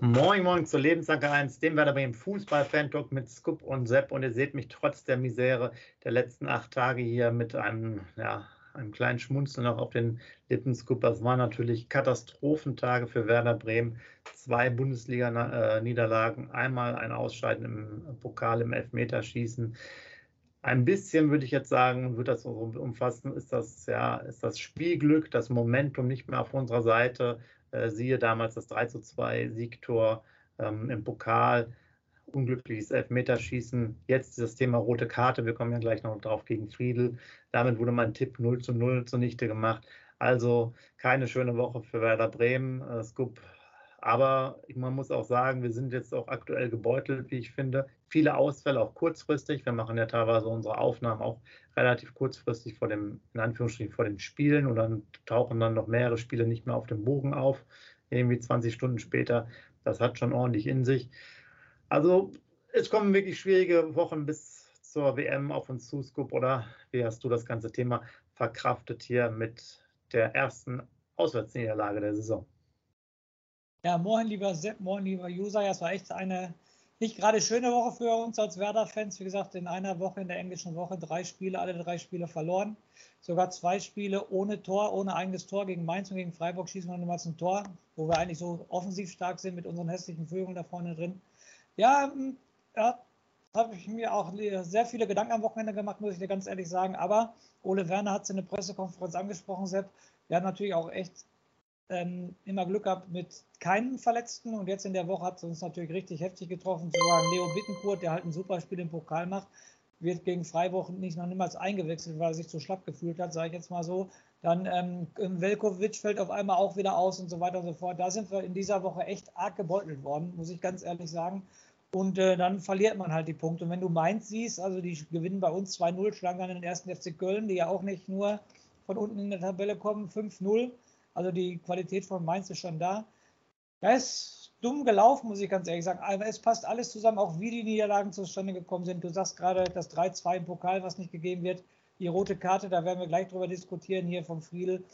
Moin Moin zur Lebensanker 1, dem Werder Bremen Fußball-Fan-Talk mit Scoop und Sepp. Und ihr seht mich trotz der Misere der letzten acht Tage hier mit einem, ja, einem kleinen Schmunzeln noch auf den Lippen. Scoop, das waren natürlich Katastrophentage für Werder Bremen. Zwei Bundesliga-Niederlagen, einmal ein Ausscheiden im Pokal im Elfmeterschießen. Ein bisschen würde ich jetzt sagen, würde das umfassen, ist das, ja, ist das Spielglück, das Momentum nicht mehr auf unserer Seite siehe damals das 3 zu 2 Siegtor ähm, im Pokal, unglückliches Elfmeterschießen. Jetzt das Thema rote Karte. Wir kommen ja gleich noch drauf gegen Friedel. Damit wurde mein Tipp 0 zu 0 zunichte gemacht. Also keine schöne Woche für Werder Bremen. Äh, Scoop aber man muss auch sagen, wir sind jetzt auch aktuell gebeutelt, wie ich finde. Viele Ausfälle, auch kurzfristig. Wir machen ja teilweise unsere Aufnahmen auch relativ kurzfristig vor dem, in Anführungsstrichen, vor den Spielen und dann tauchen dann noch mehrere Spiele nicht mehr auf dem Bogen auf, irgendwie 20 Stunden später. Das hat schon ordentlich in sich. Also es kommen wirklich schwierige Wochen bis zur WM auf uns zu, Scoop, oder wie hast du das ganze Thema verkraftet hier mit der ersten Auswärtsniederlage der Saison? Ja, moin, lieber Sepp, moin, lieber User. Ja, es war echt eine nicht gerade schöne Woche für uns als Werder-Fans. Wie gesagt, in einer Woche, in der englischen Woche, drei Spiele, alle drei Spiele verloren. Sogar zwei Spiele ohne Tor, ohne eigenes Tor. Gegen Mainz und gegen Freiburg schießen wir nochmals ein Tor, wo wir eigentlich so offensiv stark sind mit unseren hässlichen Vögeln da vorne drin. Ja, hm, ja habe ich mir auch sehr viele Gedanken am Wochenende gemacht, muss ich dir ganz ehrlich sagen. Aber Ole Werner hat es in der Pressekonferenz angesprochen, Sepp. Wir haben natürlich auch echt ähm, immer Glück gehabt mit keinen Verletzten und jetzt in der Woche hat es uns natürlich richtig heftig getroffen. Sogar Leo Bittencourt, der halt ein super Spiel im Pokal macht, wird gegen Freiburg nicht noch niemals eingewechselt, weil er sich zu schlapp gefühlt hat, sage ich jetzt mal so. Dann ähm, Velkovic fällt auf einmal auch wieder aus und so weiter und so fort. Da sind wir in dieser Woche echt arg gebeutelt worden, muss ich ganz ehrlich sagen. Und äh, dann verliert man halt die Punkte. Und wenn du Mainz siehst, also die gewinnen bei uns 2-0, schlagen dann den ersten FC Köln, die ja auch nicht nur von unten in der Tabelle kommen, 5-0. Also die Qualität von Mainz ist schon da. Da ist dumm gelaufen, muss ich ganz ehrlich sagen. Aber es passt alles zusammen, auch wie die Niederlagen zustande gekommen sind. Du sagst gerade das 3-2 im Pokal, was nicht gegeben wird. Die rote Karte, da werden wir gleich drüber diskutieren, hier vom Friedel.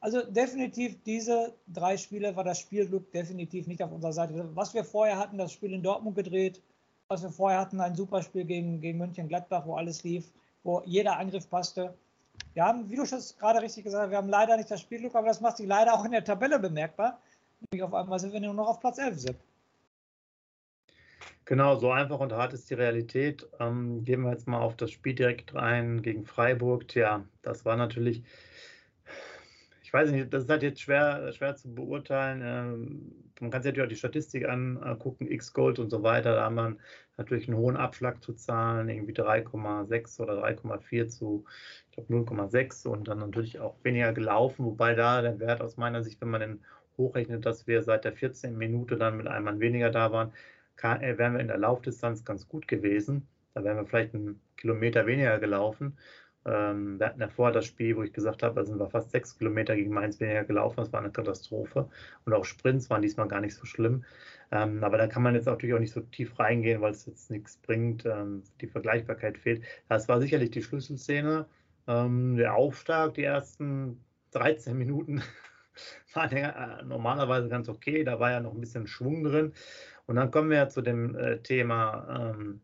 Also definitiv diese drei Spiele war das Spielglück definitiv nicht auf unserer Seite. Was wir vorher hatten, das Spiel in Dortmund gedreht, was wir vorher hatten, ein super Spiel gegen, gegen Mönchengladbach, wo alles lief, wo jeder Angriff passte. Wir haben, wie du schon gerade richtig gesagt hast, wir haben leider nicht das Spielglück, aber das macht sich leider auch in der Tabelle bemerkbar. Nämlich auf einmal sind wir nur noch auf Platz 11 sind. Genau, so einfach und hart ist die Realität. Ähm, gehen wir jetzt mal auf das Spiel direkt rein gegen Freiburg. Tja, das war natürlich ich weiß nicht, das ist halt jetzt schwer, schwer zu beurteilen. Ähm, man kann sich natürlich auch die Statistik angucken, X-Gold und so weiter. Da haben wir natürlich einen hohen Abschlag zu zahlen, irgendwie 3,6 oder 3,4 zu, ich glaube 0,6 und dann natürlich auch weniger gelaufen, wobei da der Wert aus meiner Sicht, wenn man den hochrechnet, dass wir seit der 14. Minute dann mit einem Mann weniger da waren, kann, äh, wären wir in der Laufdistanz ganz gut gewesen. Da wären wir vielleicht einen Kilometer weniger gelaufen. Ähm, wir hatten ja vorher das Spiel, wo ich gesagt habe, da sind wir fast sechs Kilometer gegen Mainz weniger gelaufen. Das war eine Katastrophe. Und auch Sprints waren diesmal gar nicht so schlimm. Ähm, aber da kann man jetzt natürlich auch nicht so tief reingehen, weil es jetzt nichts bringt. Ähm, die Vergleichbarkeit fehlt. Das war sicherlich die Schlüsselszene. Ähm, der Aufschlag, die ersten 13 Minuten waren ja äh, normalerweise ganz okay. Da war ja noch ein bisschen Schwung drin. Und dann kommen wir ja zu dem äh, Thema ähm,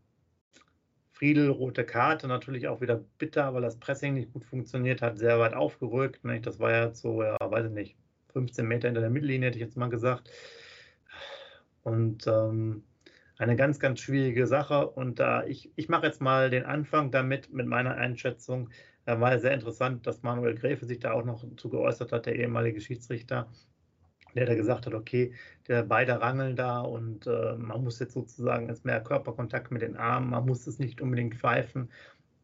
Friedel, rote Karte, natürlich auch wieder bitter, weil das Pressing nicht gut funktioniert hat, sehr weit aufgerückt. Ne? Das war ja so, ja, weiß ich nicht, 15 Meter hinter der Mittellinie, hätte ich jetzt mal gesagt. Und ähm, eine ganz, ganz schwierige Sache. Und da äh, ich, ich mache jetzt mal den Anfang damit mit meiner Einschätzung. Da war sehr interessant, dass Manuel Gräfe sich da auch noch zu geäußert hat, der ehemalige Schiedsrichter, der da gesagt hat, okay, der beide rangeln da und äh, man muss jetzt sozusagen jetzt mehr Körperkontakt mit den Armen, man muss es nicht unbedingt pfeifen.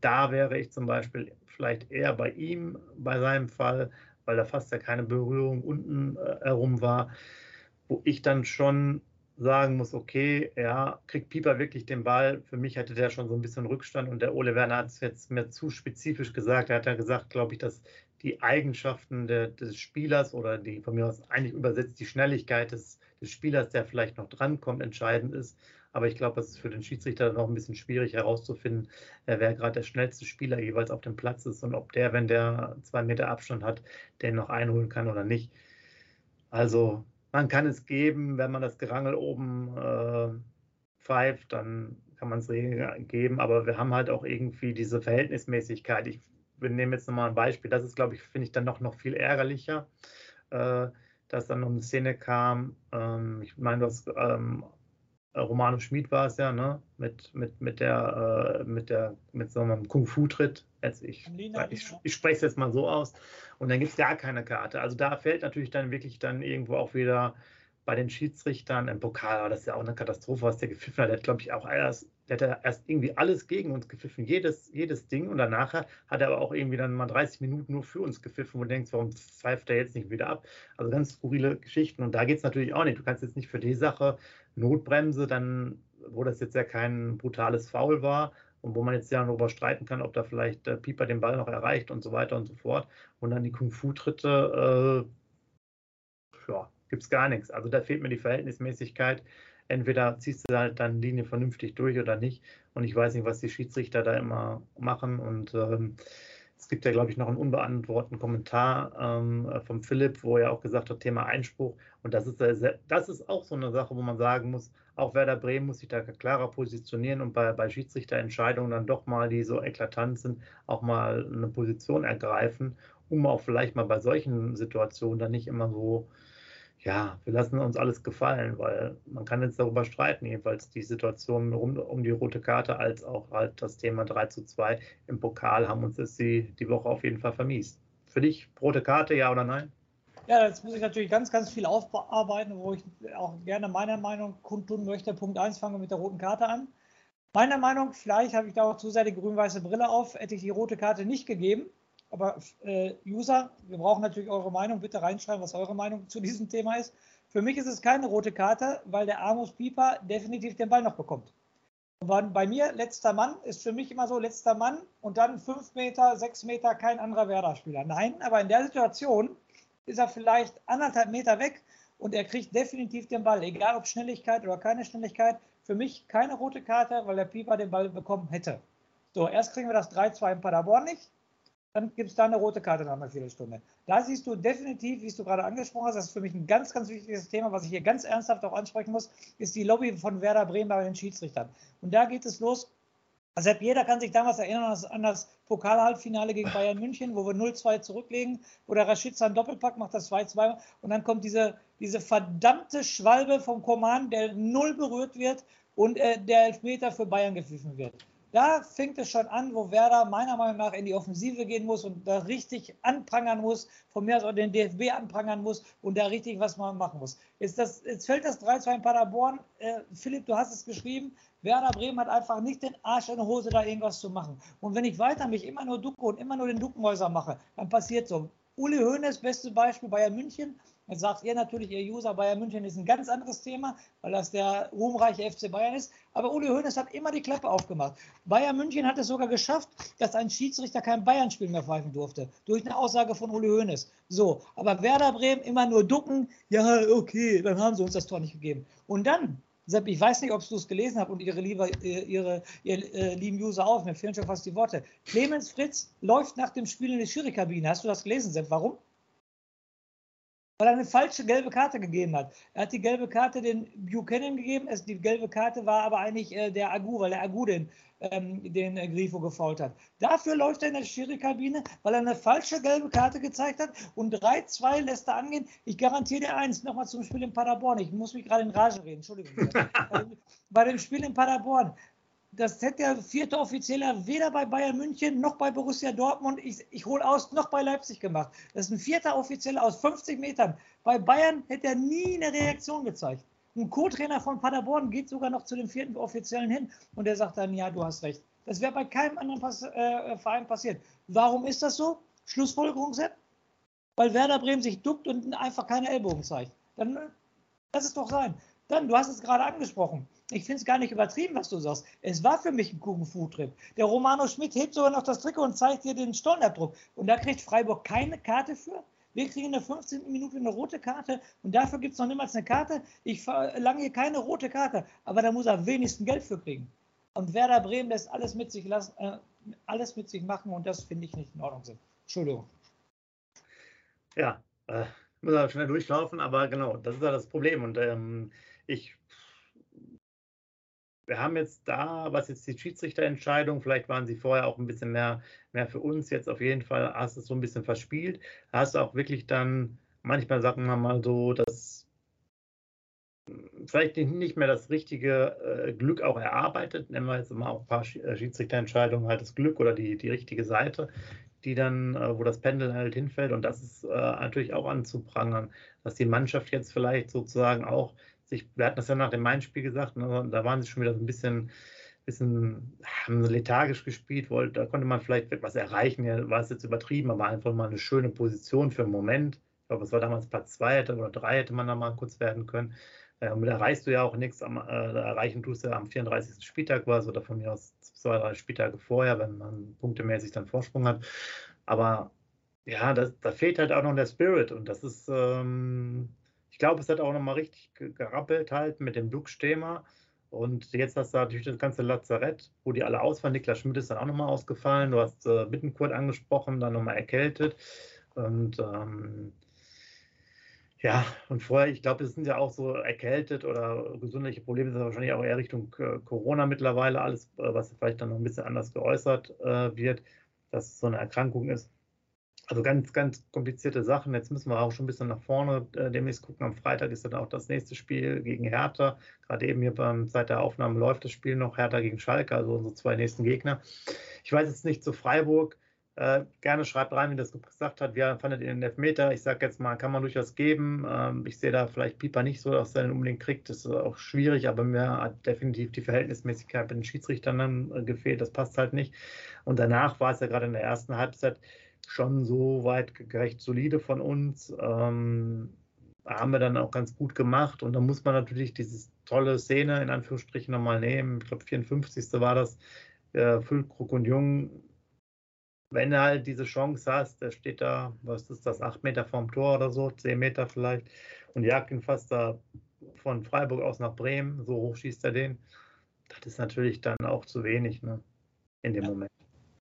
Da wäre ich zum Beispiel vielleicht eher bei ihm, bei seinem Fall, weil da fast ja keine Berührung unten äh, herum war, wo ich dann schon sagen muss, okay, ja, kriegt Pieper wirklich den Ball? Für mich hatte der schon so ein bisschen Rückstand und der Ole Werner hat es jetzt mir zu spezifisch gesagt. Er hat ja gesagt, glaube ich, dass die Eigenschaften der, des Spielers oder die von mir aus eigentlich übersetzt die Schnelligkeit des, des Spielers, der vielleicht noch drankommt, entscheidend ist. Aber ich glaube, es ist für den Schiedsrichter noch ein bisschen schwierig herauszufinden, äh, wer gerade der schnellste Spieler jeweils auf dem Platz ist und ob der, wenn der zwei Meter Abstand hat, den noch einholen kann oder nicht. Also man kann es geben, wenn man das Gerangel oben äh, pfeift, dann kann man es geben, aber wir haben halt auch irgendwie diese Verhältnismäßigkeit. Ich nehme jetzt nochmal ein Beispiel, das ist, glaube ich, finde ich dann noch, noch viel ärgerlicher, äh, dass dann noch eine Szene kam, ähm, ich meine, du hast ähm, Romano Schmid war es ja, ne? Mit, mit, mit der, äh, mit der, mit so einem Kung-Fu-Tritt. Ich, ich, ich spreche es jetzt mal so aus. Und dann gibt es gar keine Karte. Also da fällt natürlich dann wirklich dann irgendwo auch wieder bei den Schiedsrichtern im Pokal, aber das ist ja auch eine Katastrophe, was der gepfiffen hat. Der hat, glaube ich, auch erst, der hat erst irgendwie alles gegen uns gepfiffen, jedes, jedes Ding. Und danach hat er aber auch irgendwie dann mal 30 Minuten nur für uns gepfiffen, wo du denkst, warum pfeift er jetzt nicht wieder ab? Also ganz skurrile Geschichten. Und da geht es natürlich auch nicht. Du kannst jetzt nicht für die Sache Notbremse, dann, wo das jetzt ja kein brutales Foul war, und wo man jetzt ja darüber streiten kann, ob da vielleicht äh, Pieper den Ball noch erreicht und so weiter und so fort. Und dann die Kung-Fu-Tritte, äh, ja, gibt es gar nichts. Also da fehlt mir die Verhältnismäßigkeit. Entweder ziehst du halt dann Linie vernünftig durch oder nicht. Und ich weiß nicht, was die Schiedsrichter da immer machen. Und ähm, es gibt ja, glaube ich, noch einen unbeantworteten Kommentar ähm, vom Philipp, wo er auch gesagt hat, Thema Einspruch. Und das ist, sehr, das ist auch so eine Sache, wo man sagen muss, auch Werder Bremen muss sich da klarer positionieren und bei, bei Schiedsrichterentscheidungen dann doch mal, die so eklatant sind, auch mal eine Position ergreifen, um auch vielleicht mal bei solchen Situationen dann nicht immer so ja, wir lassen uns alles gefallen, weil man kann jetzt darüber streiten, jedenfalls die Situation um, um die rote Karte als auch halt das Thema 3 zu 2 im Pokal haben uns das die, die Woche auf jeden Fall vermiest. Für dich rote Karte, ja oder nein? Ja, jetzt muss ich natürlich ganz, ganz viel aufarbeiten, wo ich auch gerne meine Meinung kundtun möchte. Punkt 1 fangen wir mit der roten Karte an. Meiner Meinung, vielleicht habe ich da auch zu sehr die grün-weiße Brille auf, hätte ich die rote Karte nicht gegeben. Aber äh, User, wir brauchen natürlich eure Meinung. Bitte reinschreiben, was eure Meinung zu diesem Thema ist. Für mich ist es keine rote Karte, weil der Amos Pieper definitiv den Ball noch bekommt. Und bei mir, letzter Mann, ist für mich immer so, letzter Mann und dann fünf Meter, sechs Meter kein anderer Werder-Spieler. Nein, aber in der Situation ist er vielleicht anderthalb Meter weg und er kriegt definitiv den Ball, egal ob Schnelligkeit oder keine Schnelligkeit. Für mich keine rote Karte, weil der Pieper den Ball bekommen hätte. So, erst kriegen wir das 3-2 in Paderborn nicht dann gibt es da eine rote Karte nach einer Viertelstunde. Da siehst du definitiv, wie du gerade angesprochen hast, das ist für mich ein ganz, ganz wichtiges Thema, was ich hier ganz ernsthaft auch ansprechen muss, ist die Lobby von Werder Bremen bei den Schiedsrichtern. Und da geht es los. Also jeder kann sich damals erinnern an das Pokalhalbfinale gegen Bayern München, wo wir 0-2 zurücklegen, wo der Rashica einen Doppelpack macht, das 2-2 und dann kommt diese, diese verdammte Schwalbe vom Koman, der null berührt wird und äh, der Elfmeter für Bayern gepfiffen wird. Da fängt es schon an, wo Werder meiner Meinung nach in die Offensive gehen muss und da richtig anprangern muss, von mir aus auch den DFB anprangern muss und da richtig was man machen muss. Jetzt, das, jetzt fällt das 3-2 in Paderborn. Äh, Philipp, du hast es geschrieben. Werder Bremen hat einfach nicht den Arsch in der Hose, da irgendwas zu machen. Und wenn ich weiter mich immer nur ducke und immer nur den Duckenhäuser mache, dann passiert so. Uli Hoeneß, beste Beispiel Bayern München, Jetzt sagt ihr natürlich, ihr User, Bayern München ist ein ganz anderes Thema, weil das der ruhmreiche FC Bayern ist. Aber Uli Hoeneß hat immer die Klappe aufgemacht. Bayern München hat es sogar geschafft, dass ein Schiedsrichter kein Bayern-Spiel mehr pfeifen durfte. Durch eine Aussage von Uli Hoeneß. So, aber Werder Bremen immer nur ducken. Ja, okay, dann haben sie uns das Tor nicht gegeben. Und dann Sepp, ich weiß nicht, ob du es gelesen hast und ihre, liebe, ihre, ihr äh, lieben User auch, mir fehlen schon fast die Worte. Clemens Fritz läuft nach dem Spiel in die Schiri-Kabine. Hast du das gelesen, Sepp? Warum? Weil er eine falsche gelbe Karte gegeben hat. Er hat die gelbe Karte den Buchanan gegeben, es, die gelbe Karte war aber eigentlich äh, der Agu, weil der Agu den, ähm, den äh, Grifo gefault hat. Dafür läuft er in der Schiri-Kabine, weil er eine falsche gelbe Karte gezeigt hat und 3-2 lässt er angehen. Ich garantiere dir eins, nochmal zum Spiel in Paderborn. Ich muss mich gerade in Rage reden, Entschuldigung. bei dem Spiel in Paderborn, das hätte der vierte Offizieller weder bei Bayern München noch bei Borussia Dortmund, ich, ich hole aus, noch bei Leipzig gemacht. Das ist ein vierter Offizieller aus 50 Metern. Bei Bayern hätte er nie eine Reaktion gezeigt. Ein Co-Trainer von Paderborn geht sogar noch zu dem vierten Offiziellen hin und der sagt dann, ja, du hast recht. Das wäre bei keinem anderen Pass äh, Verein passiert. Warum ist das so? Schlussfolgerung, Sepp? Weil Werder Bremen sich duckt und einfach keine Ellbogen zeigt. Dann lass es doch sein. Dann, du hast es gerade angesprochen. Ich finde es gar nicht übertrieben, was du sagst. Es war für mich ein Kung-Fu-Trip. Der Romano Schmidt hebt sogar noch das Trikot und zeigt dir den Stollenabdruck. Und da kriegt Freiburg keine Karte für. Wir kriegen in der 15. Minute eine rote Karte und dafür gibt es noch niemals eine Karte. Ich verlange hier keine rote Karte, aber da muss er wenigstens Geld für kriegen. Und Werder Bremen lässt alles mit sich lassen, äh, alles mit sich machen und das finde ich nicht in Ordnung. Entschuldigung. Ja, äh, muss er schnell durchlaufen, aber genau, das ist ja das Problem. Und ähm, ich wir haben jetzt da, was jetzt die Schiedsrichterentscheidung, vielleicht waren sie vorher auch ein bisschen mehr, mehr für uns, jetzt auf jeden Fall hast du es so ein bisschen verspielt. Hast du auch wirklich dann, manchmal sagen wir mal so, dass vielleicht nicht mehr das richtige äh, Glück auch erarbeitet, nennen wir jetzt immer auch ein paar äh, Schiedsrichterentscheidungen halt das Glück oder die, die richtige Seite, die dann, äh, wo das Pendel halt hinfällt und das ist natürlich auch anzuprangern, dass die Mannschaft jetzt vielleicht sozusagen auch sich, wir hatten das ja nach dem Main-Spiel gesagt, ne, da waren sie schon wieder so ein bisschen, bisschen haben lethargisch gespielt, wollte, da konnte man vielleicht etwas erreichen, ja, war es jetzt übertrieben, aber einfach mal eine schöne Position für einen Moment. Ich glaube, es war damals Platz 2 oder 3 hätte man da mal kurz werden können. Ähm, da erreichst du ja auch nichts, am, äh, da erreichen tust du ja am 34. Spieltag was oder von mir aus zwei, drei Spieltage vorher, wenn man punktemäßig dann Vorsprung hat. Aber ja, das, da fehlt halt auch noch der Spirit und das ist, ähm, glaube, es hat auch nochmal richtig gerappelt halt mit dem Duxch-Thema. Und jetzt hast du natürlich das ganze Lazarett, wo die alle ausfallen. Niklas Schmidt ist dann auch nochmal ausgefallen. Du hast äh, Bittenkurt angesprochen, dann nochmal erkältet. Und ähm, ja, und vorher, ich glaube, es sind ja auch so erkältet oder gesundheitliche Probleme, das ist wahrscheinlich auch eher Richtung äh, Corona mittlerweile alles, äh, was vielleicht dann noch ein bisschen anders geäußert äh, wird, dass es so eine Erkrankung ist. Also ganz, ganz komplizierte Sachen. Jetzt müssen wir auch schon ein bisschen nach vorne äh, demnächst gucken. Am Freitag ist dann auch das nächste Spiel gegen Hertha. Gerade eben hier beim seit der Aufnahme läuft das Spiel noch Hertha gegen Schalke, also unsere zwei nächsten Gegner. Ich weiß jetzt nicht zu Freiburg. Äh, gerne schreibt rein, wie das gesagt hat. Wie fandet ihr den Elfmeter? Ich sage jetzt mal, kann man durchaus geben. Ähm, ich sehe da vielleicht Pieper nicht so, dass er den unbedingt kriegt. Das ist auch schwierig, aber mir hat definitiv die Verhältnismäßigkeit mit den Schiedsrichtern dann äh, gefehlt. Das passt halt nicht. Und danach war es ja gerade in der ersten Halbzeit schon so weit gerecht solide von uns. Ähm, haben wir dann auch ganz gut gemacht. Und da muss man natürlich diese tolle Szene in Anführungsstrichen nochmal nehmen. Ich glaube, 54. war das. Äh, Füllkrug und Jung. Wenn du halt diese Chance hast, der steht da, was ist das, acht Meter vorm Tor oder so, zehn Meter vielleicht, und jagt ihn fast da von Freiburg aus nach Bremen, so hoch schießt er den. Das ist natürlich dann auch zu wenig, ne? In dem ja. Moment.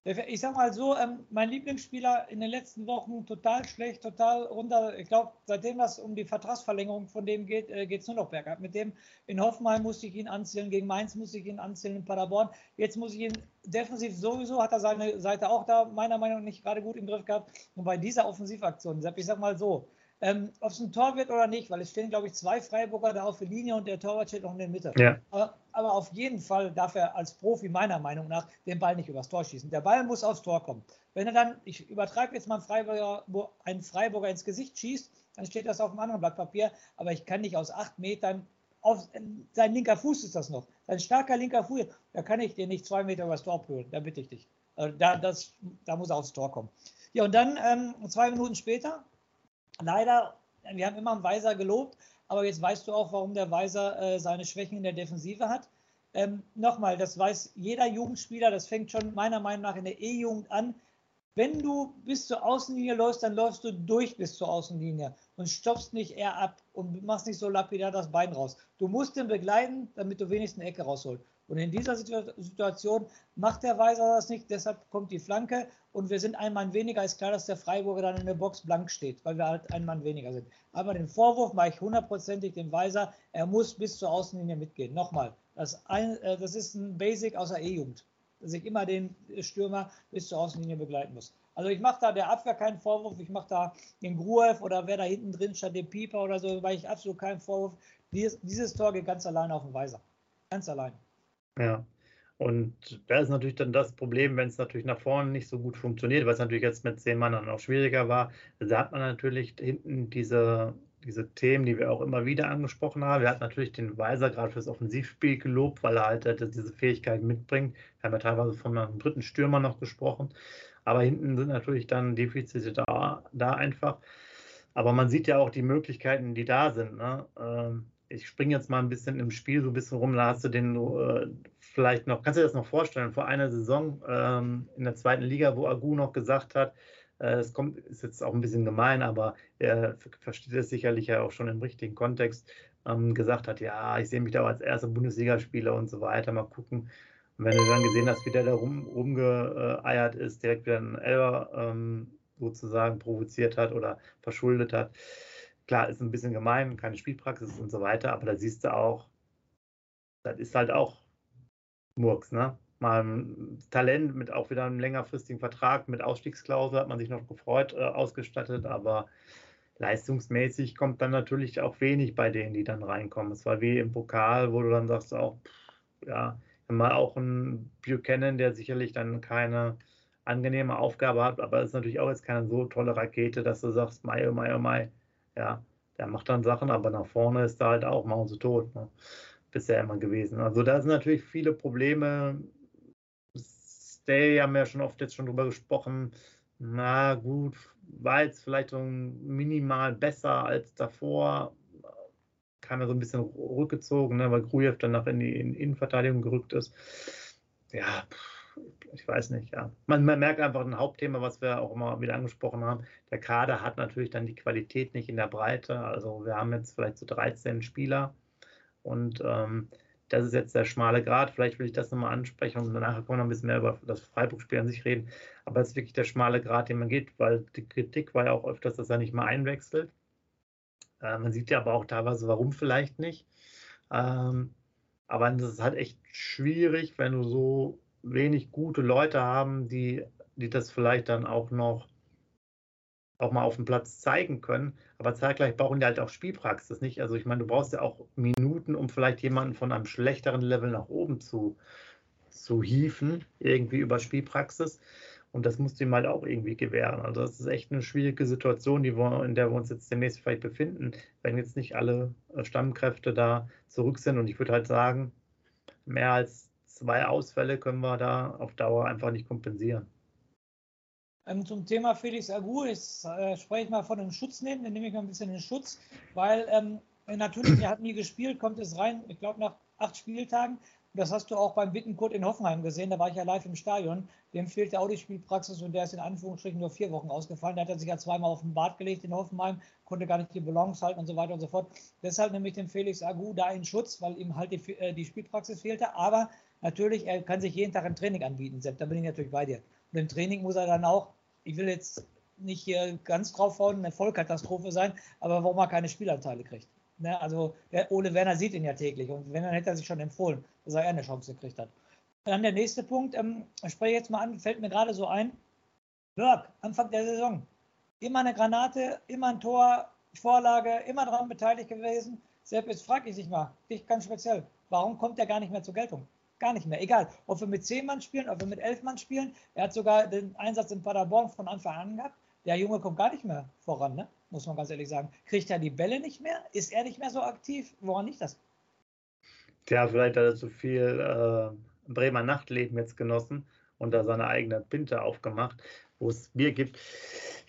Ich sag mal so, ähm, mein Lieblingsspieler in den letzten Wochen total schlecht, total runter. Ich glaube, seitdem das um die Vertragsverlängerung von dem geht, äh, geht es nur noch bergab. Mit dem in Hoffenheim musste ich ihn anzählen, gegen Mainz musste ich ihn anzählen, in Paderborn. Jetzt muss ich ihn defensiv sowieso, hat er seine Seite auch da meiner Meinung nach nicht gerade gut im Griff gehabt. Und bei dieser Offensivaktion, ich sag mal so, ähm, Ob es ein Tor wird oder nicht, weil es stehen, glaube ich, zwei Freiburger da auf der Linie und der Torwart steht noch in der Mitte. Ja. Aber, aber, auf jeden Fall darf er als Profi meiner Meinung nach den Ball nicht übers Tor schießen. Der Ball muss aufs Tor kommen. Wenn er dann, ich übertreibe jetzt mal einen Freiburger, einen Freiburger ins Gesicht schießt, dann steht das auf einem anderen Blatt Papier, aber ich kann nicht aus acht Metern auf sein linker Fuß ist das noch. Sein starker linker Fuß, da kann ich dir nicht zwei Meter übers Tor prügeln, da bitte ich dich. Also da, das, da muss er aufs Tor kommen. Ja, und dann ähm, zwei Minuten später leider, wir haben immer einen Weiser gelobt, aber jetzt weißt du auch, warum der Weiser äh, seine Schwächen in der Defensive hat. Ähm, Nochmal, das weiß jeder Jugendspieler, das fängt schon meiner Meinung nach in der E-Jugend an. Wenn du bis zur Außenlinie läufst, dann läufst du durch bis zur Außenlinie und stoppst nicht eher ab und machst nicht so lapidar das Bein raus. Du musst ihn begleiten, damit du wenigstens eine Ecke rausholst. Und in dieser Situation macht der Weiser das nicht, deshalb kommt die Flanke und wir sind ein Mann weniger. Ist klar, dass der Freiburger dann in der Box blank steht, weil wir halt ein Mann weniger sind. Aber den Vorwurf mache ich hundertprozentig dem Weiser, er muss bis zur Außenlinie mitgehen. Nochmal, das, ein, äh, das ist ein Basic aus der E-Jugend, dass ich immer den Stürmer bis zur Außenlinie begleiten muss. Also ich mache da der Abwehr keinen Vorwurf, ich mache da den Gruev oder wer da hinten drin statt dem Pieper oder so, weil ich absolut keinen Vorwurf. Dieses, dieses Tor geht ganz allein auf den Weiser. Ganz allein. Ja. Und da ist natürlich dann das Problem, wenn es natürlich nach vorne nicht so gut funktioniert, was natürlich jetzt mit zehn Mann dann auch schwieriger war. Da hat man natürlich hinten diese, diese Themen, die wir auch immer wieder angesprochen haben. Wir hatten natürlich den Weiser gerade fürs Offensivspiel gelobt, weil er halt diese Fähigkeiten mitbringt. Wir haben ja teilweise von einem dritten Stürmer noch gesprochen. Aber hinten sind natürlich dann Defizite da, da einfach. Aber man sieht ja auch die Möglichkeiten, die da sind. Ne? Ich springe jetzt mal ein bisschen im Spiel so ein bisschen rum, da hast du den äh, vielleicht noch, kannst du dir das noch vorstellen, vor einer Saison ähm, in der zweiten Liga, wo Agu noch gesagt hat, äh, das kommt, ist jetzt auch ein bisschen gemein, aber er versteht es sicherlich ja auch schon im richtigen Kontext, ähm, gesagt hat, ja, ich sehe mich da als erster Bundesligaspieler und so weiter, mal gucken. Und wenn du dann gesehen hast, wie der da rum, rumgeeiert ist, direkt wieder einen Elber ähm, sozusagen provoziert hat oder verschuldet hat, Klar, ist ein bisschen gemein, keine Spielpraxis und so weiter, aber da siehst du auch, das ist halt auch Murks, ne? Mal ein Talent mit auch wieder einem längerfristigen Vertrag mit Ausstiegsklausel hat man sich noch gefreut, äh, ausgestattet, aber leistungsmäßig kommt dann natürlich auch wenig bei denen, die dann reinkommen. Es war wie im Pokal, wo du dann sagst, auch, ja, mal auch ein Buchanan, der sicherlich dann keine angenehme Aufgabe hat, aber ist natürlich auch jetzt keine so tolle Rakete, dass du sagst, Mai, oh Mai, oh Mai, ja, der macht dann Sachen, aber nach vorne ist er halt auch mausetot. Ne? Bisher immer gewesen. Also da sind natürlich viele Probleme. Stay haben wir ja schon oft jetzt schon drüber gesprochen. Na gut, war jetzt vielleicht so minimal besser als davor. Kam ja so ein bisschen rückgezogen, ne, weil Grujew dann nach in die Innenverteidigung gerückt ist. Ja, pff ich weiß nicht, ja. Man, man, merkt einfach ein Hauptthema, was wir auch immer wieder angesprochen haben. Der Kader hat natürlich dann die Qualität nicht in der Breite. Also wir haben jetzt vielleicht so 13 Spieler und ähm, das ist jetzt der schmale Grad. Vielleicht will ich das nochmal ansprechen und danach können wir noch ein bisschen mehr über das Freiburg-Spiel an sich reden. Aber es ist wirklich der schmale Grad, den man geht, weil die Kritik war ja auch öfters, dass er nicht mal einwechselt. Äh, man sieht ja aber auch teilweise, warum vielleicht nicht. Ähm, aber es ist halt echt schwierig, wenn du so wenig gute Leute haben, die, die das vielleicht dann auch noch auch mal auf dem Platz zeigen können. Aber zeitgleich brauchen die halt auch Spielpraxis, nicht? Also ich meine, du brauchst ja auch Minuten, um vielleicht jemanden von einem schlechteren Level nach oben zu, zu hieven, irgendwie über Spielpraxis. Und das musst du ihm halt auch irgendwie gewähren. Also das ist echt eine schwierige Situation, die wir, in der wir uns jetzt demnächst vielleicht befinden, wenn jetzt nicht alle äh, Stammkräfte da zurück sind. Und ich würde halt sagen, mehr als zwei Ausfälle können wir da auf Dauer einfach nicht kompensieren. Ähm, zum Thema Felix Agu, ich äh, spreche mal von einem Schutz nehmen, dann nehme ich mal ein bisschen den Schutz, weil ähm, natürlich, er hat nie gespielt, kommt es rein, ich glaube nach acht Spieltagen. Das hast du auch beim Bittenkurt in Hoffenheim gesehen, da war ich ja live im Stadion. Dem fehlt ja auch die Spielpraxis und der ist in Anführungsstrichen nur vier Wochen ausgefallen. Der hat sich ja zweimal auf den Bart gelegt in Hoffenheim, konnte gar nicht die Balance halten und so weiter und so fort. Deshalb nehme ich den Felix Agu da in Schutz, weil ihm halt die, äh, die Spielpraxis fehlte. Aber natürlich, er kann sich jeden Tag ein Training anbieten, Sepp, da bin ich natürlich bei dir. Und im Training muss er dann auch, ich will jetzt nicht hier ganz drauf hauen, eine Vollkatastrophe sein, aber warum er keine Spielanteile kriegt. Ne? Also der Ole Werner sieht ihn ja täglich und wenn, dann hätte er sich schon empfohlen, dass er eine Chance gekriegt hat. Dann der nächste Punkt, ähm, ich spreche jetzt mal an, fällt mir gerade so ein. Berg, Anfang der Saison, immer eine Granate, immer ein Tor, Vorlage, immer daran beteiligt gewesen. Sepp, jetzt frage ich dich mal, dich ganz speziell, warum kommt er gar nicht mehr zur Geltung? Gar nicht mehr. Egal, ob wir mit zehn Mann spielen, ob wir mit elf Mann spielen. Er hat sogar den Einsatz in Paderborn von Anfang an gehabt. Der Junge kommt gar nicht mehr voran, ne? muss man ganz ehrlich sagen. Kriegt er die Bälle nicht mehr? Ist er nicht mehr so aktiv? Woran liegt das? Tja, vielleicht hat er zu viel äh, Bremer Nachtleben jetzt genossen und da seine eigene Pinte aufgemacht, wo es Bier gibt.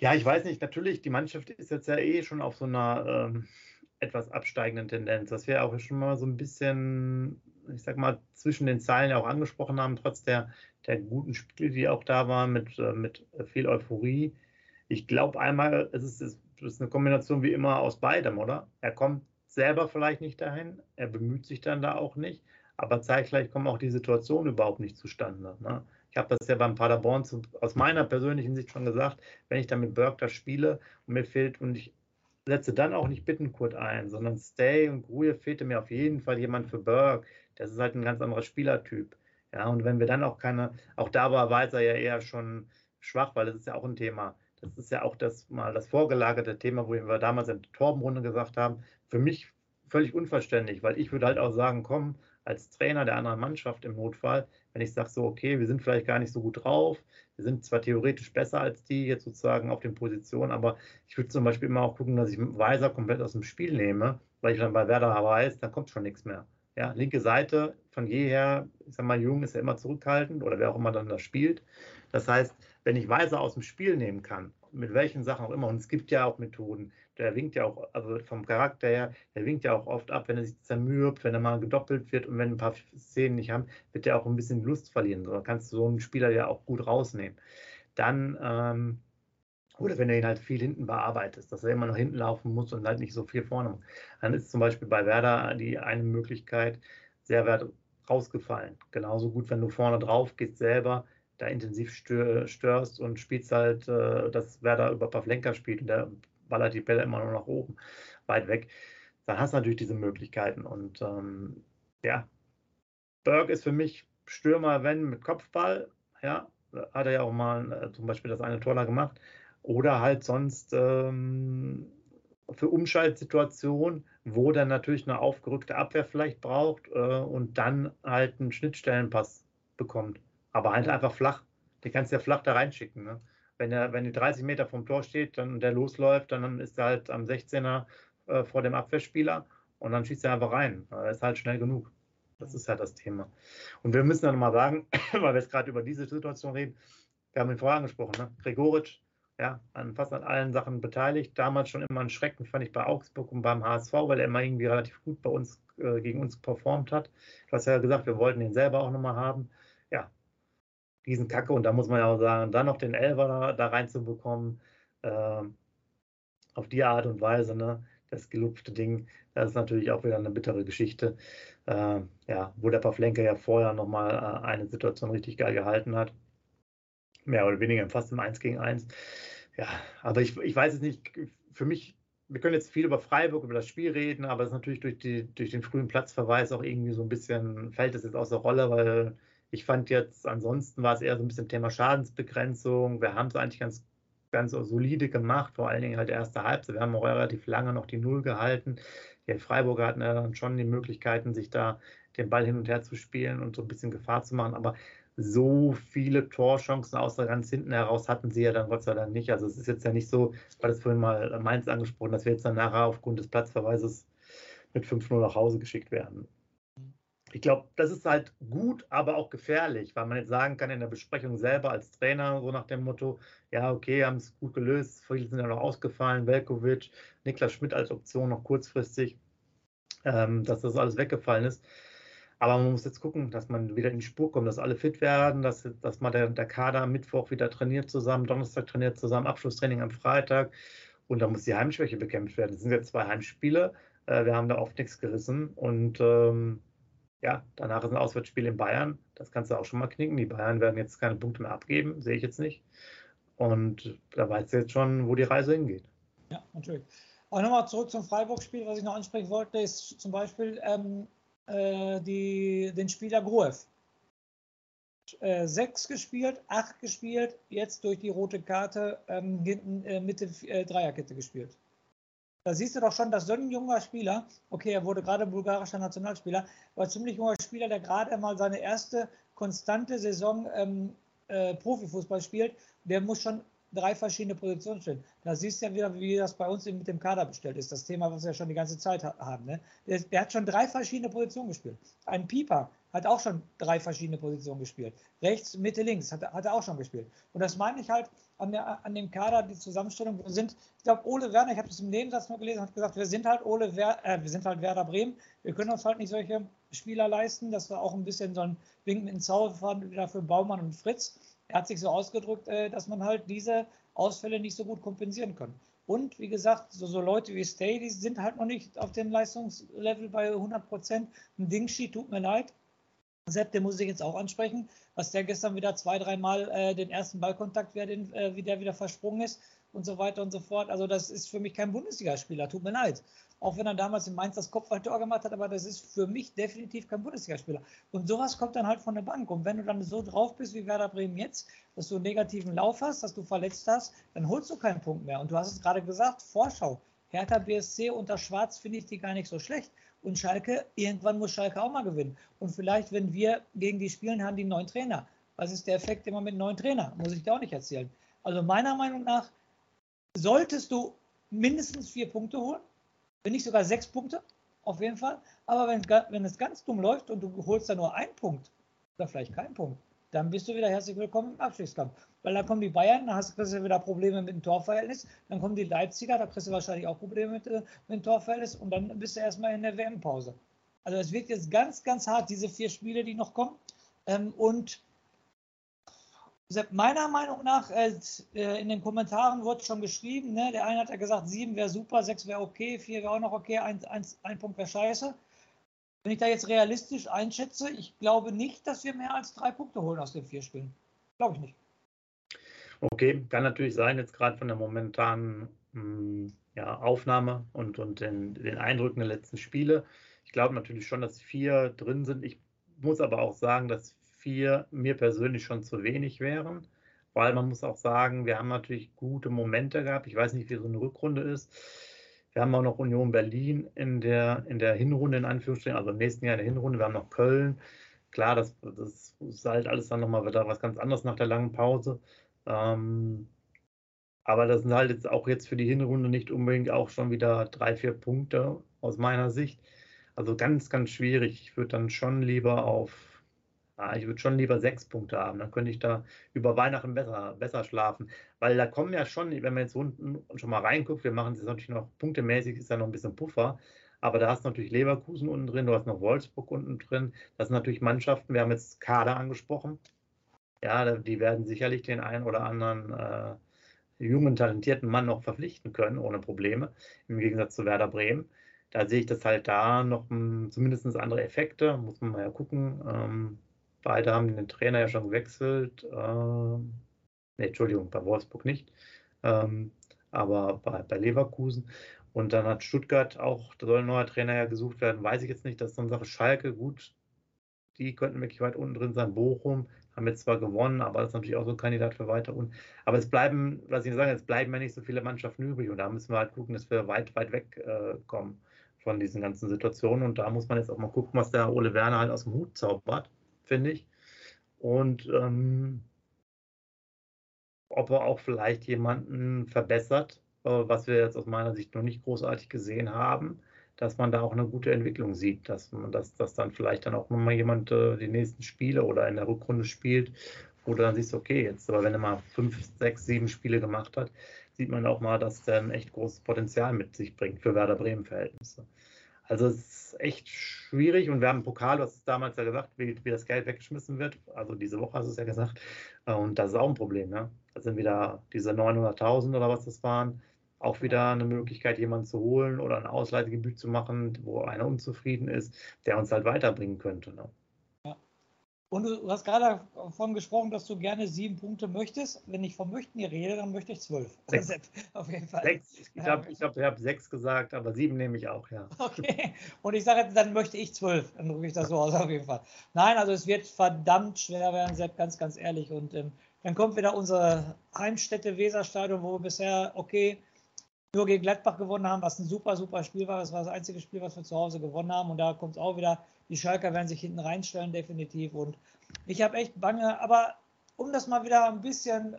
Ja, ich weiß nicht, natürlich, die Mannschaft ist jetzt ja eh schon auf so einer ähm, etwas absteigenden Tendenz. Das wäre auch schon mal so ein bisschen ich sag mal, zwischen den Zeilen auch angesprochen haben, trotz der, der guten Spiele, die auch da waren, mit, äh, mit viel Euphorie. Ich glaube einmal, es ist, es ist eine Kombination wie immer aus beidem, oder? Er kommt selber vielleicht nicht dahin, er bemüht sich dann da auch nicht, aber zeitgleich kommen auch die Situationen überhaupt nicht zustande. Ne? Ich habe das ja beim Paderborn zu, aus meiner persönlichen Sicht schon gesagt, wenn ich dann mit Burke da spiele und mir fehlt und ich setze dann auch nicht Bittenkurt ein, sondern Stay und Gruje fehlte mir auf jeden Fall jemand für Burke. Das ist halt ein ganz anderer Spielertyp. Ja, und wenn wir dann auch keine, auch da war Weiser ja eher schon schwach, weil das ist ja auch ein Thema. Das ist ja auch das mal das vorgelagerte Thema, wo wir damals in der Torbenrunde gesagt haben, für mich völlig unverständlich, weil ich würde halt auch sagen, komm, als Trainer der anderen Mannschaft im Notfall, wenn ich sage so, okay, wir sind vielleicht gar nicht so gut drauf, wir sind zwar theoretisch besser als die jetzt sozusagen auf den Positionen, aber ich würde zum Beispiel immer auch gucken, dass ich Weiser komplett aus dem Spiel nehme, weil ich dann bei Werder weiß, da kommt schon nichts mehr. Ja, linke Seite von jeher, ich sag mal, Jung ist ja immer zurückhaltend oder wer auch immer dann da spielt. Das heißt, wenn ich Weiser aus dem Spiel nehmen kann, mit welchen Sachen auch immer, und es gibt ja auch Methoden, der winkt ja auch, also vom Charakter her, der winkt ja auch oft ab, wenn er sich zermürbt, wenn er mal gedoppelt wird und wenn ein paar Szenen nicht haben, wird er auch ein bisschen Lust verlieren. So kannst du so einen Spieler ja auch gut rausnehmen. Dann, ähm, oder wenn er ihn halt viel hinten bearbeitet, dass er immer noch hinten laufen muss und halt nicht so viel vorne. Dann ist zum Beispiel bei Werder die eine Möglichkeit, sehr wert rausgefallen. Genauso gut, wenn du vorne drauf gehst selber, da intensiv störst und spielst halt, äh, dass Werder über Pavlenka spielt und der ballert die Bälle immer nur nach oben, weit weg. Dann hast du natürlich diese Möglichkeiten. Und ähm, ja, Berg ist für mich Stürmer, wenn mit Kopfball, ja, hat er ja auch mal äh, zum Beispiel das eine Tor da gemacht. Oder halt sonst ähm, für Umschaltsituationen, wo dann natürlich eine aufgerückte Abwehr vielleicht braucht äh, und dann halt einen Schnittstellenpass bekommt. Aber halt einfach flach. Den kannst du ja flach da reinschicken. Ne? Wenn er, wenn die 30 Meter vom Tor steht dann der losläuft, dann ist er halt am 16er äh, vor dem Abwehrspieler und dann schießt er einfach rein. Er ist halt schnell genug. Das ist halt das Thema. Und wir müssen dann mal sagen, weil wir jetzt gerade über diese Situation reden, wir haben ihn vorher angesprochen, ne? Gregoritsch, ja, an fast an allen Sachen beteiligt. Damals schon immer ein Schrecken, fand ich bei Augsburg und beim HSV, weil er immer irgendwie relativ gut bei uns, äh, gegen uns performt hat. Du hast ja gesagt, wir wollten ihn selber auch nochmal haben. Ja, Riesenkacke. Und da muss man ja auch sagen, dann noch den Elver da, da reinzubekommen, äh, auf die Art und Weise, ne, das gelupfte Ding, das ist natürlich auch wieder eine bittere Geschichte. Äh, ja, wo der Pavlenka ja vorher nochmal äh, eine Situation richtig geil gehalten hat. Mehr oder weniger fast im 1 gegen 1. Ja, aber ich, ich weiß es nicht, für mich, wir können jetzt viel über Freiburg, über das Spiel reden, aber es ist natürlich durch, die, durch den frühen Platzverweis auch irgendwie so ein bisschen, fällt es jetzt aus der Rolle, weil ich fand jetzt, ansonsten war es eher so ein bisschen Thema Schadensbegrenzung. Wir haben es eigentlich ganz, ganz solide gemacht, vor allen Dingen halt erste Halbzeit. Wir haben auch relativ lange noch die Null gehalten. Die Freiburger hatten ja dann schon die Möglichkeiten, sich da den Ball hin und her zu spielen und so ein bisschen Gefahr zu machen. Aber so viele Torchancen außer ganz hinten heraus hatten sie ja dann Gott sei Dank nicht. Also es ist jetzt ja nicht so, weil das vorhin mal Mainz angesprochen, dass wir jetzt dann nachher aufgrund des Platzverweises mit 5-0 nach Hause geschickt werden ich glaube, das ist halt gut, aber auch gefährlich, weil man jetzt sagen kann in der Besprechung selber als Trainer, so nach dem Motto, ja, okay, haben es gut gelöst, viele sind ja noch ausgefallen, Velkovic, Niklas Schmidt als Option noch kurzfristig, ähm, dass das alles weggefallen ist. Aber man muss jetzt gucken, dass man wieder in die Spur kommt, dass alle fit werden, dass, dass mal der, der Kader am Mittwoch wieder trainiert zusammen, Donnerstag trainiert zusammen, Abschlusstraining am Freitag. Und da muss die Heimschwäche bekämpft werden. Es sind jetzt zwei Heimspiele. Äh, wir haben da oft nichts gerissen. Und ähm, ja, danach ist ein Auswärtsspiel in Bayern. Das kannst du auch schon mal knicken. Die Bayern werden jetzt keine Punkte mehr abgeben, sehe ich jetzt nicht. Und da weißt du jetzt schon, wo die Reise hingeht. Ja, natürlich. Aber nochmal zurück zum Freiburg-Spiel. Was ich noch ansprechen wollte, ist zum Beispiel ähm, äh, die, den Spieler Gruev. Äh, sechs gespielt, acht gespielt, jetzt durch die rote Karte ähm, hinten äh, Mitte äh, Dreierkette gespielt. Da siehst du doch schon, dass so ein junger Spieler, okay, er wurde gerade bulgarischer Nationalspieler, aber ziemlich junger Spieler, der gerade mal seine erste konstante Saison ähm, äh, Profifußball spielt, der muss schon drei verschiedene Positionen stellen. Da siehst du ja wieder, wie das bei uns mit dem Kader bestellt ist. Das Thema, was wir schon die ganze Zeit haben. Ne? Der, der, hat schon drei verschiedene Positionen gespielt. Ein Pieper hat auch schon drei verschiedene Positionen gespielt. Rechts, Mitte, links hat, hat er auch schon gespielt. Und das meine ich halt an, der, an dem Kader, die Zusammenstellung. Wir sind, ich glaube, Ole Werner, ich habe das im Nebensatz mal gelesen, hat gesagt, wir sind halt Ole Wer, äh, wir sind halt Werder Bremen. Wir können uns halt nicht solche Spieler leisten, dass wir auch ein bisschen so ein Wink mit dem Zauber fahren, wieder für Baumann und Fritz. Er hat sich so ausgedrückt, äh, dass man halt diese Ausfälle nicht so gut kompensieren kann. Und wie gesagt, so, so Leute wie Stay, die sind halt noch nicht auf dem Leistungslevel bei 100 Prozent. Ein Dingshi tut mir leid, Sepp, den muss ich jetzt auch ansprechen, was der gestern wieder zwei, dreimal äh, den ersten Ballkontakt, wer den, äh, wie der wieder versprungen ist und so weiter und so fort. Also das ist für mich kein Bundesligaspieler, tut mir leid. Auch wenn er damals in Mainz das Kopfballtor gemacht hat, aber das ist für mich definitiv kein Bundesligaspieler. Und sowas kommt dann halt von der Bank. Und wenn du dann so drauf bist wie Werder Bremen jetzt, dass du einen negativen Lauf hast, dass du verletzt hast, dann holst du keinen Punkt mehr. Und du hast es gerade gesagt, Vorschau. Hertha BSC unter Schwarz finde ich die gar nicht so schlecht. Und Schalke, irgendwann muss Schalke auch mal gewinnen. Und vielleicht, wenn wir gegen die spielen, haben die einen neuen Trainer. Was ist der Effekt immer mit einem neuen Trainer? Muss ich dir auch nicht erzählen. Also meiner Meinung nach solltest du mindestens vier Punkte holen, wenn nicht sogar sechs Punkte, auf jeden Fall. Aber wenn, wenn es ganz dumm läuft und du holst da nur einen Punkt oder vielleicht keinen Punkt, dann bist du wieder herzlich willkommen im Abstiegskampf. Weil dann kommen die Bayern, dann hast du wieder Probleme mit dem Torverhältnis, dann kommen die Leipziger, da kriegst du wahrscheinlich auch Probleme mit, äh, mit dem Torverhältnis und dann bist du erstmal in der WM-Pause. Also es wird jetzt ganz, ganz hart, diese vier Spiele, die noch kommen. Ähm, meiner Meinung nach, äh, äh, in den Kommentaren wurde schon geschrieben, ne, der eine hat ja gesagt, sieben wäre super, sechs wäre okay, vier wäre auch noch okay, ein, ein, ein Punkt wäre scheiße. Wenn ich da jetzt realistisch einschätze, ich glaube nicht, dass wir mehr als drei Punkte holen aus den vier Spielen. Glaube ich nicht. Okay, kann natürlich sein, jetzt gerade von der momentanen mh, hm, ja, Aufnahme und, und den, den Eindrücken der letzten Spiele. Ich glaube natürlich schon, dass vier drin sind. Ich muss aber auch sagen, dass vier mir persönlich schon zu wenig wären, weil man muss auch sagen, wir haben natürlich gute Momente gehabt. Ich weiß nicht, wie so eine Rückrunde ist. Wir haben auch noch Union Berlin in der, in der Hinrunde, in Anführungsstrichen, also im nächsten Jahr in der Hinrunde. Wir haben noch Köln. Klar, das, das ist halt alles dann nochmal wieder was ganz anderes nach der langen Pause. Ähm, aber das sind halt jetzt auch jetzt für die Hinrunde nicht unbedingt auch schon wieder drei, vier Punkte aus meiner Sicht. Also ganz, ganz schwierig. Ich würde dann schon lieber auf Ah, ich würde schon lieber sechs Punkte haben, dann könnte ich da über Weihnachten besser, besser schlafen. Weil da kommen ja schon, wenn man jetzt unten schon mal reinguckt, wir machen es natürlich noch punktemäßig, ist ja noch ein bisschen Puffer. Aber da hast du natürlich Leverkusen unten drin, du hast noch Wolfsburg unten drin. Das sind natürlich Mannschaften, wir haben jetzt Kader angesprochen. Ja, die werden sicherlich den einen oder anderen äh, jungen, talentierten Mann noch verpflichten können, ohne Probleme, im Gegensatz zu Werder Bremen. Da sehe ich das halt da noch hm, zumindest andere Effekte, muss man mal ja gucken. Ähm, Beide haben den Trainer ja schon gewechselt. Ähm, nee, Entschuldigung, bei Wolfsburg nicht. Ähm, aber bei, bei Leverkusen. Und dann hat Stuttgart auch, da soll ein neuer Trainer ja gesucht werden, weiß ich jetzt nicht. Das ist so eine Sache. Schalke, gut, die könnten wirklich weit unten drin sein. Bochum haben jetzt zwar gewonnen, aber das ist natürlich auch so ein Kandidat für weiter unten. Aber es bleiben, was ich sagen, es bleiben ja nicht so viele Mannschaften übrig. Und da müssen wir halt gucken, dass wir weit, weit weg äh, von diesen ganzen Situationen. Und da muss man jetzt auch mal gucken, was der Ole Werner halt aus dem Hut zaubert finde ich. Und ähm, ob er auch vielleicht jemanden verbessert, äh, was wir jetzt aus meiner Sicht noch nicht großartig gesehen haben, dass man da auch eine gute Entwicklung sieht, dass man das, dass dann vielleicht dann auch mal jemand äh, die nächsten Spiele oder in der Rückrunde spielt, wo du dann siehst, okay, jetzt, aber wenn er mal fünf, sechs, sieben Spiele gemacht hat, sieht man auch mal, dass der ein echt großes Potenzial mit sich bringt für Werder Bremen-Verhältnisse. Also es ist echt schwierig und wir haben einen Pokal, du hast es damals ja gesagt, wie, wie das Geld weggeschmissen wird. Also diese Woche hast du es ja gesagt. Und das ist auch ein Problem. Ne? Da sind wieder diese 900.000 oder was das waren. Auch wieder eine Möglichkeit, jemanden zu holen oder ein Ausleihegebühr zu machen, wo einer unzufrieden ist, der uns halt weiterbringen könnte. Ne? Und du hast gerade davon gesprochen, dass du gerne sieben Punkte möchtest. Wenn ich vom Möchten hier rede, dann möchte ich zwölf. Sechs. Auf jeden Fall. Sechs. Ich habe ich hab, ich hab sechs gesagt, aber sieben nehme ich auch, ja. Okay. Und ich sage jetzt, dann möchte ich zwölf. Dann drücke ich das so aus, auf jeden Fall. Nein, also es wird verdammt schwer werden, Sepp, ganz, ganz ehrlich. Und ähm, dann kommt wieder unsere Heimstätte Weserstadion, wo wir bisher, okay, nur gegen Gladbach gewonnen haben, was ein super, super Spiel war. Das war das einzige Spiel, was wir zu Hause gewonnen haben. Und da kommt es auch wieder die Schalker werden sich hinten reinstellen, definitiv. Und ich habe echt Bange, aber um das mal wieder ein bisschen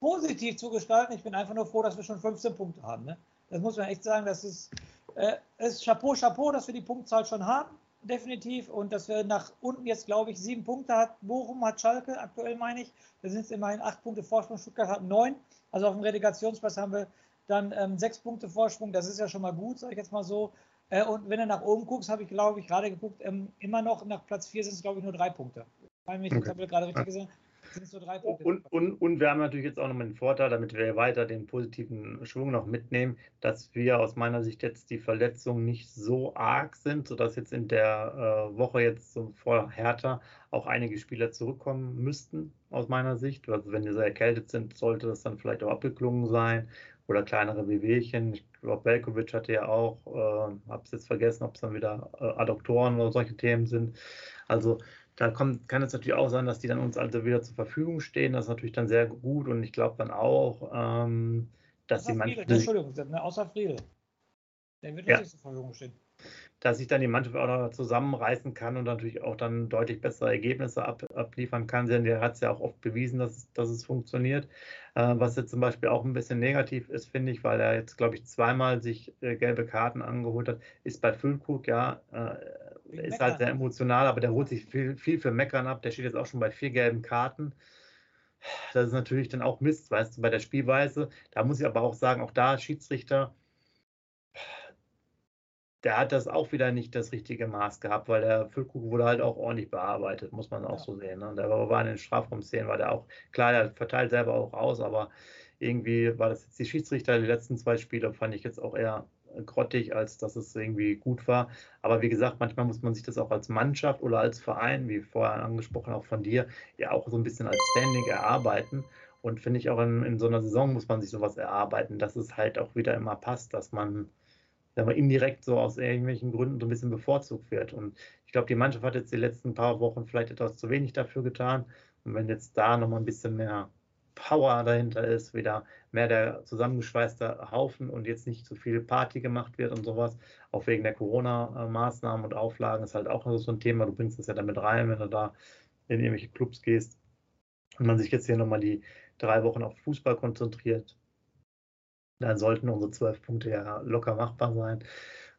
positiv zu gestalten, ich bin einfach nur froh, dass wir schon 15 Punkte haben. Ne? Das muss man echt sagen, das ist, äh, ist Chapeau, Chapeau, dass wir die Punktzahl schon haben, definitiv. Und dass wir nach unten jetzt, glaube ich, sieben Punkte hat. Bochum hat Schalke, aktuell meine ich. Da sind es immerhin acht Punkte Vorsprung. Stuttgart hat neun. Also auf dem Relegationsplatz haben wir dann ähm, sechs Punkte Vorsprung. Das ist ja schon mal gut, sage ich jetzt mal so. Äh, und wenn du nach oben guckst, habe ich, glaube ich, gerade geguckt, ähm, immer noch nach Platz 4 sind es, glaube ich, nur drei Punkte. Meine, ich okay. habe gerade richtig gesehen. sind so drei Punkte. Und, und, und wir haben natürlich jetzt auch nochmal den Vorteil, damit wir weiter den positiven Schwung noch mitnehmen, dass wir aus meiner Sicht jetzt die Verletzungen nicht so arg sind, sodass jetzt in der äh, Woche jetzt so vor Hertha auch einige Spieler zurückkommen müssten, aus meiner Sicht. Also wenn die so erkältet sind, sollte das dann vielleicht auch abgeklungen sein oder kleinere Wehwehchen. Ich glaube, Belkovic hatte ja auch, äh, habe es jetzt vergessen, ob es dann wieder äh, Adduktoren oder solche Themen sind. Also da kommt, kann es natürlich auch sein, dass die dann uns also wieder zur Verfügung stehen. Das ist natürlich dann sehr gut und ich glaube dann auch, ähm, dass außer die Mannschaft. Entschuldigung, ne, außer Friedel. Der wird ja. nicht zur Verfügung stehen dass sich dann die Mannschaft auch noch zusammenreißen kann und natürlich auch dann deutlich bessere Ergebnisse ab, abliefern kann. Denn der hat es ja auch oft bewiesen, dass, dass es funktioniert. Äh, was jetzt zum Beispiel auch ein bisschen negativ ist, finde ich, weil er jetzt, glaube ich, zweimal sich äh, gelbe Karten angeholt hat, ist bei Füllkrug, ja, äh, ist halt sehr emotional, aber der holt sich viel, viel für Meckern ab. Der steht jetzt auch schon bei vier gelben Karten. Das ist natürlich dann auch Mist, weißt du, bei der Spielweise. Da muss ich aber auch sagen, auch da Schiedsrichter, der hat das auch wieder nicht das richtige Maß gehabt, weil der Füllkrug wurde halt auch ordentlich bearbeitet, muss man auch ja. so sehen. Ne? Der war in den Strafraumszenen, war der auch, klar, der verteilt selber auch aus, aber irgendwie war das jetzt die Schiedsrichter, die letzten zwei Spiele fand ich jetzt auch eher grottig, als dass es irgendwie gut war. Aber wie gesagt, manchmal muss man sich das auch als Mannschaft oder als Verein, wie vorher angesprochen, auch von dir, ja auch so ein bisschen als Standing erarbeiten. Und finde ich auch in, in so einer Saison muss man sich sowas erarbeiten, dass es halt auch wieder immer passt, dass man sagen wir, indirekt so aus irgendwelchen Gründen so ein bisschen bevorzugt wird. Und ich glaube, die Mannschaft hat jetzt die letzten paar Wochen vielleicht etwas zu wenig dafür getan. Und wenn jetzt da nochmal ein bisschen mehr Power dahinter ist, wieder mehr der zusammengeschweißte Haufen und jetzt nicht zu viel Party gemacht wird und sowas, auch wegen der Corona-Maßnahmen und Auflagen, ist halt auch so ein Thema. Du bringst das ja damit rein, wenn du da in irgendwelche Clubs gehst und man sich jetzt hier nochmal die drei Wochen auf Fußball konzentriert, dann sollten unsere zwölf Punkte ja locker machbar sein.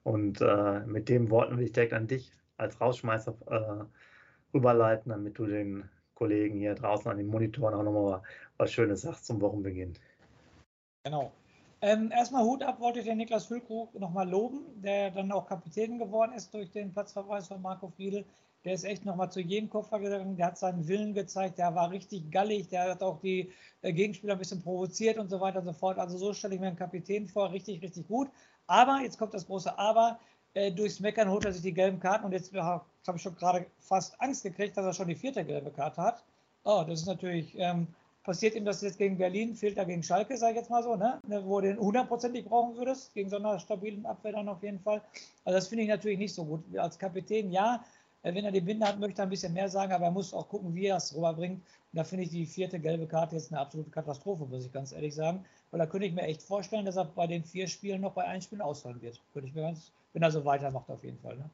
Und äh, mit den Worten will ich direkt an dich als Rausschmeißer äh, rüberleiten, damit du den Kollegen hier draußen an den Monitoren auch nochmal was Schönes sagst zum Wochenbeginn. Genau. Ähm, erstmal Hut ab, wollte ich den Niklas Füllkrug nochmal loben, der dann auch Kapitän geworden ist durch den Platzverweis von Marco Friedl. Der ist echt nochmal zu jedem Koffer gegangen, der hat seinen Willen gezeigt, der war richtig gallig, der hat auch die äh, Gegenspieler ein bisschen provoziert und so weiter und so fort. Also so stelle ich mir einen Kapitän vor, richtig, richtig gut. Aber, jetzt kommt das große Aber, äh, durchs Meckern holt er sich die gelben Karten und jetzt habe ich schon gerade fast Angst gekriegt, dass er schon die vierte gelbe Karte hat. Oh, das ist natürlich, ähm, passiert ihm das jetzt gegen Berlin, fehlt er gegen Schalke, sage ich jetzt mal so, ne? ne wo du den hundertprozentig brauchen würdest, gegen so einer stabilen Abwehr dann auf jeden Fall. Also das finde ich natürlich nicht so gut. Als Kapitän, ja, wenn er die Binde hat, möchte er ein bisschen mehr sagen, aber er muss auch gucken, wie er es rüberbringt. Und da finde ich die vierte gelbe Karte jetzt eine absolute Katastrophe, muss ich ganz ehrlich sagen. Weil da könnte ich mir echt vorstellen, dass er bei den vier Spielen noch bei einem Spiel ausfallen wird. Könnte ich mir ganz, wenn er so weitermacht, auf jeden Fall. Ne?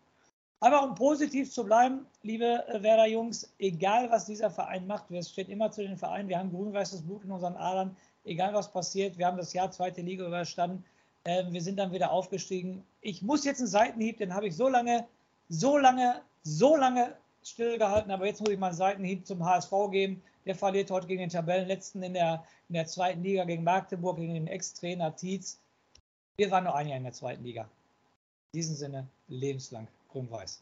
Aber um positiv zu bleiben, liebe äh, Werder-Jungs, egal was dieser Verein macht, wir stehen immer zu den Vereinen, wir haben grün-weißes Blut in unseren Adern, egal was passiert, wir haben das Jahr zweite Liga überstanden, ähm, wir sind dann wieder aufgestiegen. Ich muss jetzt einen Seitenhieb, den habe ich so lange, so lange so lange stillgehalten, aber jetzt muss ich mal einen Seitenhieb zum HSV geben. Der verliert heute gegen den Tabellenletzten in der, in der zweiten Liga gegen Magdeburg, gegen den Ex-Trainer Tietz. Wir waren nur ein Jahr in der zweiten Liga. In diesem Sinne, lebenslang grün-weiß.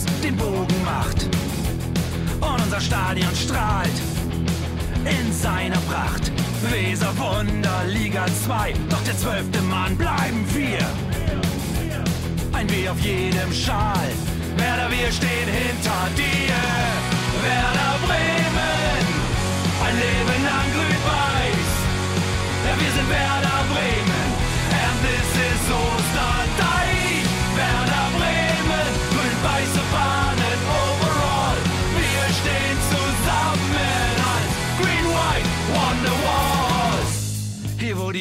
Fluss den Bogen macht. Und unser Stadion strahlt in seiner Pracht. Weser Wunder, Liga 2, doch der zwölfte Mann bleiben wir. Ein W auf jedem Schal. Werder, wir stehen hinter dir. Werder Bremen, ein Leben lang grün-weiß. Ja, wir sind Werder Bremen,